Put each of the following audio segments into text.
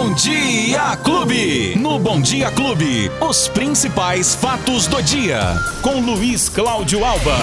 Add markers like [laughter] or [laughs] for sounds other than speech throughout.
Bom Dia Clube. No Bom Dia Clube, os principais fatos do dia. Com Luiz Cláudio Alba.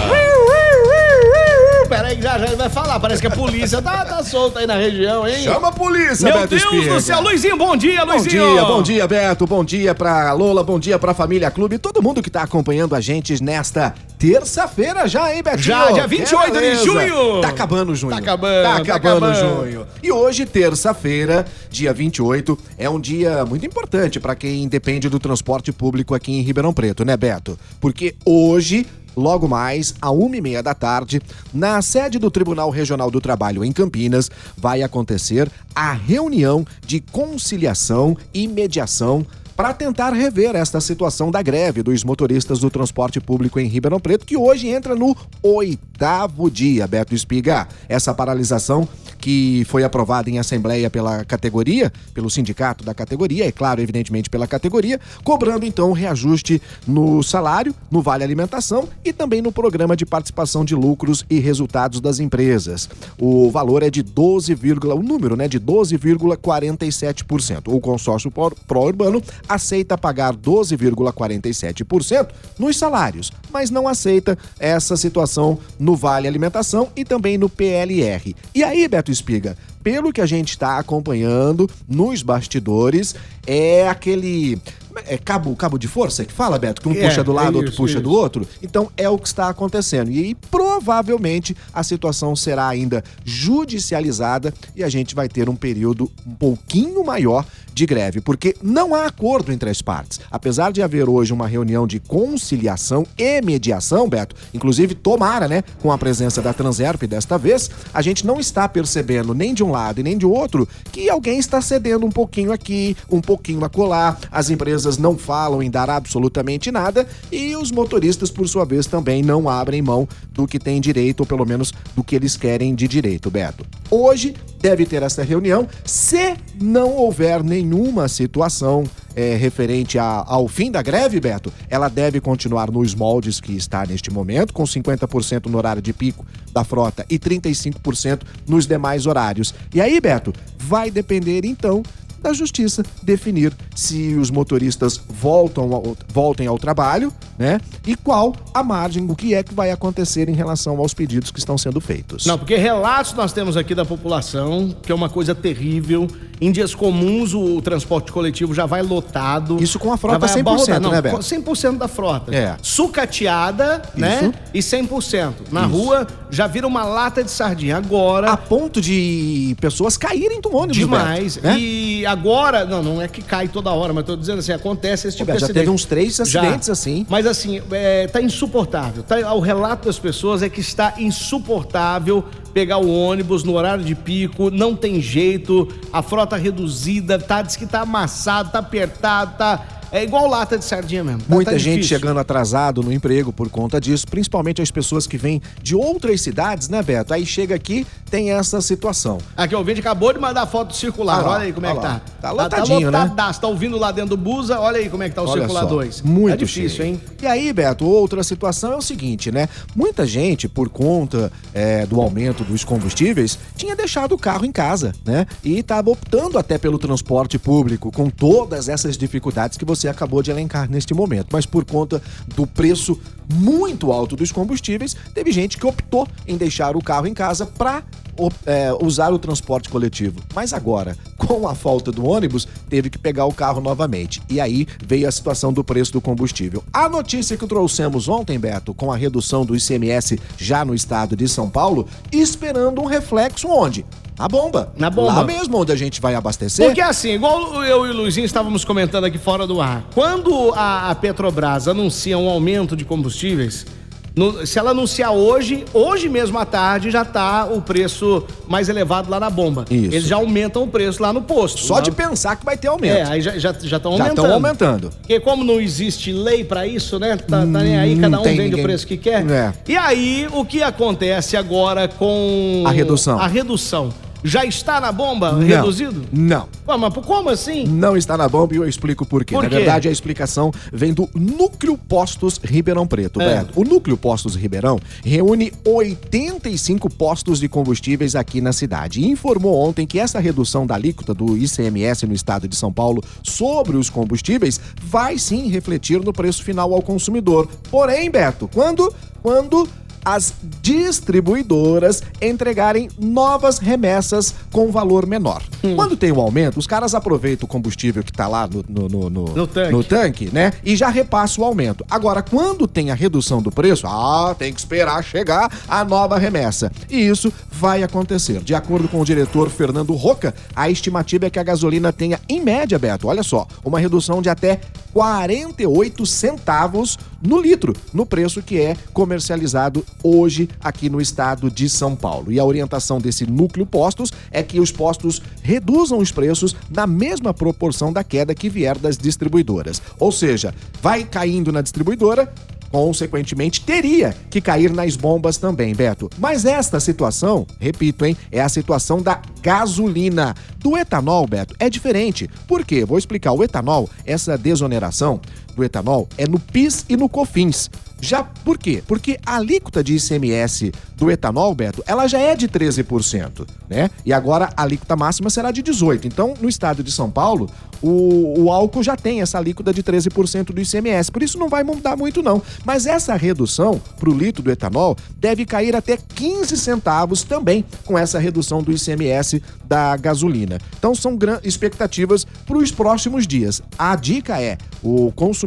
Peraí, já já ele vai falar. Parece que a polícia tá, tá solta aí na região, hein? Chama a polícia, Meu Beto Deus do céu. Luizinho, bom dia, Bom Luizinho. dia, bom dia, Beto. Bom dia pra Lola, bom dia pra Família Clube. Todo mundo que tá acompanhando a gente nesta terça-feira já, hein, Betinho? Já, dia Que 28 de junho. Tá acabando junho. Tá acabando, Tá tá acabando acabando. junho. E hoje, terça-feira, dia 28, é um dia muito importante pra quem depende do transporte público aqui em Ribeirão Preto, né, Beto? Porque hoje logo mais, à uma e meia da tarde, na sede do Tribunal Regional do Trabalho em Campinas, vai acontecer a reunião de conciliação e mediação para tentar rever esta situação da greve dos motoristas do transporte público em Ribeirão Preto, que hoje entra no oitavo dia, Beto Espiga. Essa paralisação que foi aprovada em assembleia pela categoria, pelo sindicato da categoria, é claro, evidentemente pela categoria, cobrando então reajuste no salário, no vale alimentação e também no programa de participação de lucros e resultados das empresas. O valor é de 12, o número, né, de 12,47%. O consórcio pró- pró-urbano aceita pagar 12,47% nos salários, mas não aceita essa situação no vale alimentação e também no PLR. E aí, Beto Espiga, pelo que a gente está acompanhando nos bastidores, é aquele é cabo, cabo de força que fala, Beto? Que um É, puxa do lado, é outro isso, puxa isso. do outro. Então é o que está acontecendo. E aí, provavelmente a situação será ainda judicializada e a gente vai ter um período um pouquinho maior de greve, porque não há acordo entre as partes. Apesar de haver hoje uma reunião de conciliação e mediação, Beto, inclusive tomara, né, com a presença da Transerp desta vez, a gente não está percebendo nem de um lado e nem de outro que alguém está cedendo um pouquinho aqui, um pouquinho acolá. As empresas não falam em dar absolutamente nada e os motoristas, por sua vez, também não abrem mão do que tem direito, ou pelo menos do que eles querem de direito, Beto. Hoje deve ter essa reunião, se não houver nenhuma situação é, referente a- ao fim da greve, Beto, ela deve continuar nos moldes que está neste momento, com 50% no horário de pico da frota e 35% nos demais horários. E aí, Beto, vai depender então da justiça definir se os motoristas voltam ao, voltem ao trabalho, né? E qual a margem, o que é que vai acontecer em relação aos pedidos que estão sendo feitos. Não, porque relatos nós temos aqui da população, que é uma coisa terrível. Em dias comuns, o transporte coletivo já vai lotado. Isso com a frota Já vai 100%, abarrotar. Não, né, Beto? com 100% da frota. É. Sucateada, né? E 100%. Na Isso. rua, já vira uma lata de sardinha. Agora... A ponto de pessoas caírem do ônibus, Demais. Beto, né? E agora, não, não é que cai toda hora, mas tô dizendo assim, acontece esse tipo Beto, de já acidente. teve uns três Já. acidentes assim. Mas assim, é, tá insuportável. Tá, o relato das pessoas é que está insuportável pegar o ônibus no horário de pico, não tem jeito, a frota reduzida, tá, diz que tá amassado, tá apertado, tá. É igual lata de sardinha mesmo. tá- Muita tá gente difícil. chegando atrasado no emprego por conta disso, principalmente as pessoas que vêm de outras cidades, né, Beto? Aí chega aqui, tem essa situação. Aqui, o ouvinte acabou de mandar foto circular. Ah lá, olha aí como é que tá. Tá lotadinho, né? lotadaço. Tá ouvindo lá dentro do Busa, olha aí como é que tá o Olha circular só, 2. Muito É difícil, cheio. hein? E aí, Beto, outra situação é o seguinte, né? Muita gente, por conta é, do aumento dos combustíveis, tinha deixado o carro em casa, né? E estava optando até pelo transporte público, com todas essas dificuldades que você acabou de elencar neste momento. Mas por conta do preço muito alto dos combustíveis, teve gente que optou em deixar o carro em casa para usar o transporte coletivo. Mas agora, com a falta do ônibus, teve que pegar o carro novamente. E aí veio a situação do preço do combustível. A notícia que trouxemos ontem, Beto, com a redução do ICMS já no estado de São Paulo, esperando um reflexo onde? A bomba. Na bomba. Lá mesmo onde a gente vai abastecer. Porque assim, igual eu e o Luizinho estávamos comentando aqui fora do ar, quando a, a Petrobras anuncia um aumento de combustíveis, no- se ela anunciar hoje, hoje mesmo à tarde já tá o preço mais elevado lá na bomba. Isso. Eles já aumentam o preço lá no posto. Só lá- de pensar que vai ter É, aumento. aí já estão já, já tão Já aumentando. estão aumentando. Porque como não existe lei pra isso, né? Tá, tá nem aí, Hum, cada um vende ninguém- o preço que quer. É. E aí, o que acontece agora com... A redução. A redução. Já está na bomba Não. reduzido? Não. Mas como assim? Não está na bomba e eu explico por quê. Por na quê? verdade, a explicação vem do Núcleo Postos Ribeirão Preto, É. Beto. O Núcleo Postos Ribeirão reúne 85 postos de combustíveis aqui na cidade e informou ontem que essa redução da alíquota do ICMS no estado de São Paulo sobre os combustíveis vai sim refletir no preço final ao consumidor. Porém, Beto, quando quando as distribuidoras entregarem novas remessas com valor menor. Hum. Quando tem um aumento, os caras aproveitam o combustível que tá lá no, no, no, no- No tanque. no tanque, né? E já repassa o aumento. Agora, quando tem a redução do preço, ah, tem que esperar chegar a nova remessa. E isso vai acontecer. De acordo com o diretor Fernando Roca, a estimativa é que a gasolina tenha, em média, Beto, olha só, uma redução de até 48 centavos no litro, no preço que é comercializado hoje aqui no estado de São Paulo. E a orientação desse núcleo postos é que os postos reduzam os preços na mesma proporção da queda que vier das distribuidoras. Ou seja, vai caindo na distribuidora, consequentemente teria que cair nas bombas também, Beto. Mas esta situação, repito, hein, é a situação da gasolina. Do etanol, Beto, é diferente. Por quê? Vou explicar. O etanol, essa desoneração do etanol é no PIS e no COFINS. Já por quê? Porque a alíquota de ICMS do etanol, Beto, ela já é de 13%, né? E agora a alíquota máxima será de 18%. Então, no estado de São Paulo, o, o álcool já tem essa alíquota de 13% do ICMS. Por isso não vai mudar muito, não. Mas essa redução para o litro do etanol deve cair até 15 centavos também com essa redução do ICMS da gasolina. Então são expectativas para os próximos dias. A dica é o consumidor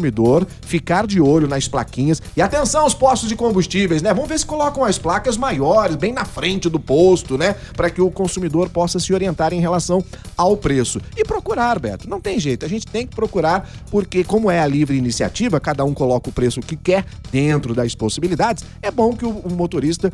ficar de olho nas plaquinhas e atenção aos postos de combustíveis, né? Vamos ver se colocam as placas maiores, bem na frente do posto, né? Para que o consumidor possa se orientar em relação ao preço. E procurar, Beto. Não tem jeito. A gente tem que procurar, porque, como é a livre iniciativa, cada um coloca o preço que quer dentro das possibilidades. É bom que o motorista.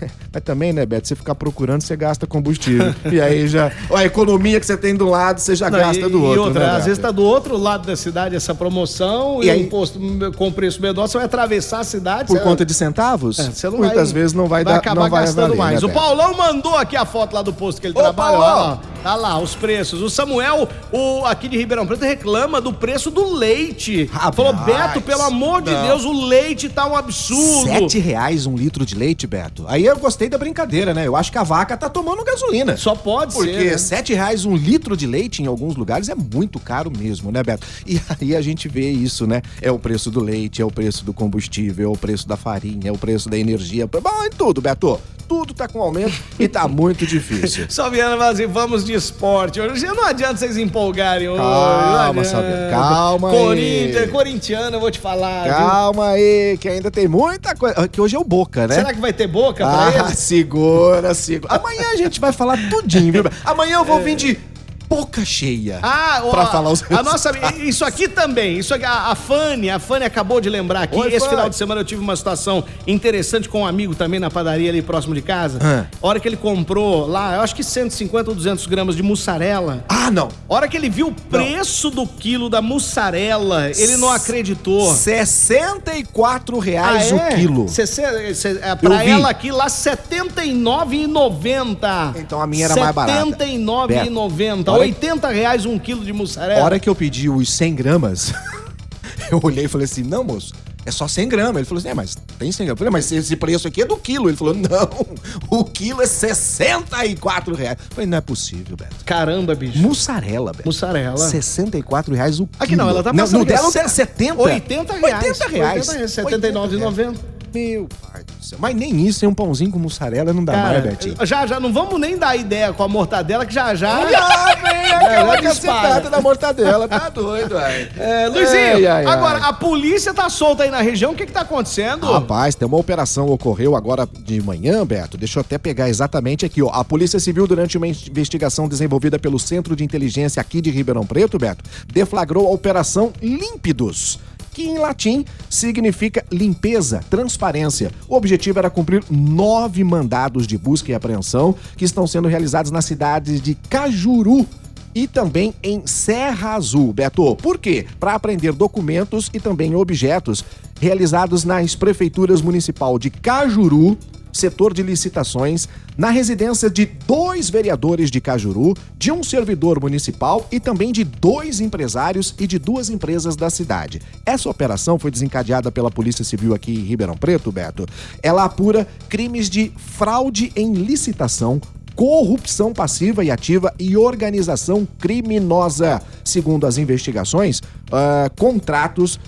[laughs] Mas também, né, Beto? Você ficar procurando, você gasta combustível. e aí já. A economia que você tem de um lado, você já Não, gasta e, do e outro. outra, né, às Beto? vezes tá do outro lado da cidade essa promoção E e, aí- um posto com preço menor, você vai atravessar a cidade. Por você- conta de centavos? É, você não muitas vai- vezes não vai, dar acabar não vai gastando valer, mais. né, o? Paulão mandou aqui a foto lá do posto que ele Ô, trabalha. Paulão! Ó, tá lá, os preços. O Samuel, o, aqui de Ribeirão Preto, reclama do preço do leite. Rapaz, Falou, Beto, pelo amor de não. Deus, o leite tá um absurdo. Sete reais um litro de leite, Beto. Aí eu gostei da brincadeira, né? Eu acho que a vaca tá tomando gasolina. Só pode Porque ser. né? sete reais um litro de leite em alguns lugares é muito caro mesmo, né, Beto? E [laughs] aí a gente vê isso, né? É o preço do leite, é o preço do combustível, é o preço da farinha, é o preço da energia. Bom, e tudo, Beto. Tudo tá com aumento e tá muito [laughs] difícil. Salviano fala assim, vamos de esporte. Hoje não adianta vocês empolgarem hoje. Calma. Salviano, calma aí. Corinthians, corintiano, eu vou te falar. viu? Calma aí, que ainda tem muita coisa. Que hoje é o Boca, né? Será que vai ter boca pra Ah, ele? segura, segura. Amanhã a gente vai falar tudinho, viu? [laughs] Amanhã eu vou vir de boca cheia. Ah, ó, Pra falar os a nossa isso aqui também, isso aqui, a, a Fanny, a Fanny acabou de lembrar aqui, Oi, esse Fanny. final de semana eu tive uma situação interessante com um amigo também na padaria ali próximo de casa. Ah. Hora que ele comprou lá, eu acho que 150 ou 200 gramas de mussarela. Ah, não. Hora que ele viu o preço do quilo da mussarela, ele não acreditou. 64 reais Ah, o é? quilo. Cê, cê- é, pra vi. ela aqui lá, R$ 79,90. Então a minha era mais barata. R$ 79,90. Hora- 80 reais um quilo de mussarela. A hora que eu pedi os 100 gramas, [laughs] eu olhei e falei assim, não, moço, é só 100 gramas. Ele falou assim, é, mas tem 100 gramas. Eu falei, mas esse preço aqui é do quilo. Ele falou, [laughs] não, o quilo é 64 reais. Eu falei, não é possível, Beto. Caramba, bicho. Mussarela, Beto. Mussarela. 64 reais o quilo. Aqui não, ela tá Não, passando No dela é 70. 80 reais. 80 reais. 80 reais, 79,90. Meu pai do céu. Mas nem isso, hein? Um pãozinho com mussarela não dá Cara, mais, Betinho. já, já, não vamos nem dar ideia com a mortadela, que já já... Aquela dispara. cacetada da mortadela. Tá [laughs] doido, velho. É, Luizinho, Ai, ai, agora, ai. a polícia tá solta aí na região, o que que tá acontecendo? Rapaz, tem uma operação ocorreu agora de manhã, Beto. Deixa eu até pegar exatamente aqui, ó. A Polícia Civil, durante uma investigação desenvolvida pelo Centro de Inteligência aqui de Ribeirão Preto, Beto, deflagrou a Operação Límpidos. Que em latim significa limpeza, transparência. O objetivo era cumprir nove mandados de busca e apreensão que estão sendo realizados nas cidades de Cajuru, e também em Serra Azul, Beto. Por quê? Para apreender documentos e também objetos realizados nas prefeituras municipal de Cajuru, setor de licitações, na residência de dois vereadores de Cajuru, de um servidor municipal e também de dois empresários e de duas empresas da cidade. Essa operação foi desencadeada pela Polícia Civil aqui em Ribeirão Preto, Beto. Ela apura crimes de fraude em licitação, corrupção passiva e ativa e organização criminosa. Segundo as investigações, uh, contratos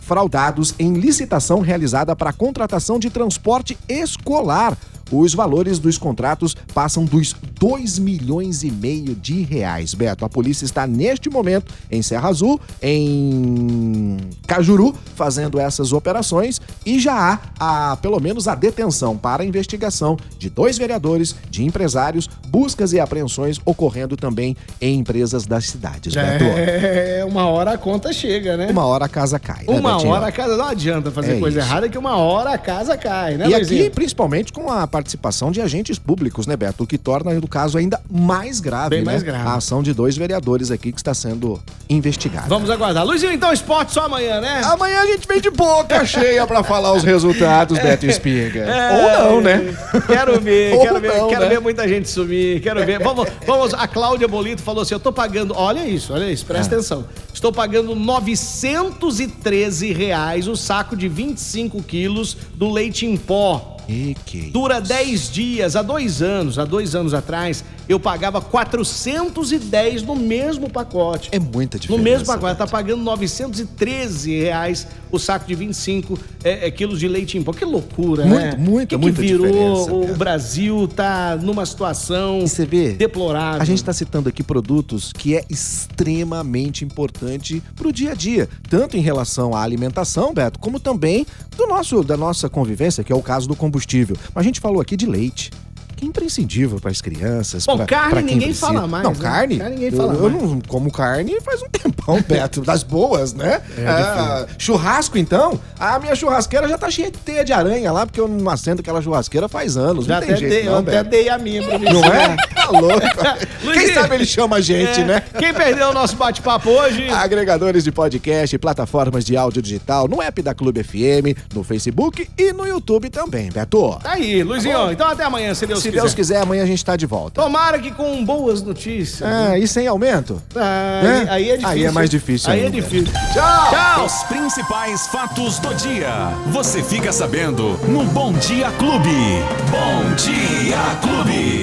fraudados em licitação realizada para contratação de transporte escolar os valores dos contratos passam dos 2 milhões e meio de reais. Beto, a polícia está neste momento em Serra Azul, em Cajuru, fazendo essas operações e já há, a, pelo menos a detenção para investigação de dois vereadores, de empresários, buscas e apreensões ocorrendo também em empresas das cidades. Beto. É, uma hora a conta chega, né? Uma hora a casa cai. Né, uma hora a casa não adianta fazer é coisa isso. errada que uma hora a casa cai, né? E Luizinho? aqui, principalmente com a participação de agentes públicos, né, Beto? O que torna o caso ainda mais grave, Bem né? mais grave. A ação de dois vereadores aqui que está sendo investigada. Vamos aguardar. Luizinho, então, esporte só amanhã, né? Amanhã a gente vem de boca cheia para falar os resultados, [laughs] Beto Espiga. É, Ou não, né? Quero ver, [laughs] quero ver, não, quero né? ver muita gente sumir, quero ver. Vamos, vamos, a Cláudia Bolito falou assim, eu tô pagando, olha isso, olha isso, presta é. atenção. Estou pagando 913 reais o saco de 25 quilos do leite em pó. Dura 10 dias, há dois anos, há dois anos atrás, eu pagava 410 no mesmo pacote. É muita diferença. No mesmo pacote, tá pagando 913 reais o saco de 25 é, é, quilos de leite em pó. Que loucura, muito, né? Muito, que muita que virou diferença. O Brasil tá numa situação e você vê, deplorável. A gente está citando aqui produtos que é extremamente importante para o dia a dia, tanto em relação à alimentação, Beto, como também do nosso da nossa convivência, que é o caso do combustível. Mas a gente falou aqui de leite imprescindível para as crianças. Bom, pra, carne pra ninguém precisa. fala mais. Não, né? carne? carne ninguém fala eu, mais. eu não como carne faz um tempão, Beto, das boas, né? É, ah, churrasco, então? A minha churrasqueira já tá cheia de teia de aranha lá, porque eu não acendo aquela churrasqueira faz anos. Já não tem até jeito, dei, não, eu até dei a minha pra Não é? Tá louco. [laughs] Quem sabe ele chama a gente, é, né? Quem perdeu o nosso bate-papo hoje? Agregadores de podcast, plataformas de áudio digital, no app da Clube FM, no Facebook e no YouTube também, Beto. Tá aí, Luizinho. Tá então até amanhã, se Deus se quiser. Se Deus quiser, amanhã a gente tá de volta. Tomara que com boas notícias. É, né? e sem aumento? Ah, né? aí, aí, é difícil. Aí é mais difícil. Aí é ainda. é difícil. Tchau! Tchau! Os principais fatos do dia. Você fica sabendo no Bom Dia Clube. Bom Dia Clube.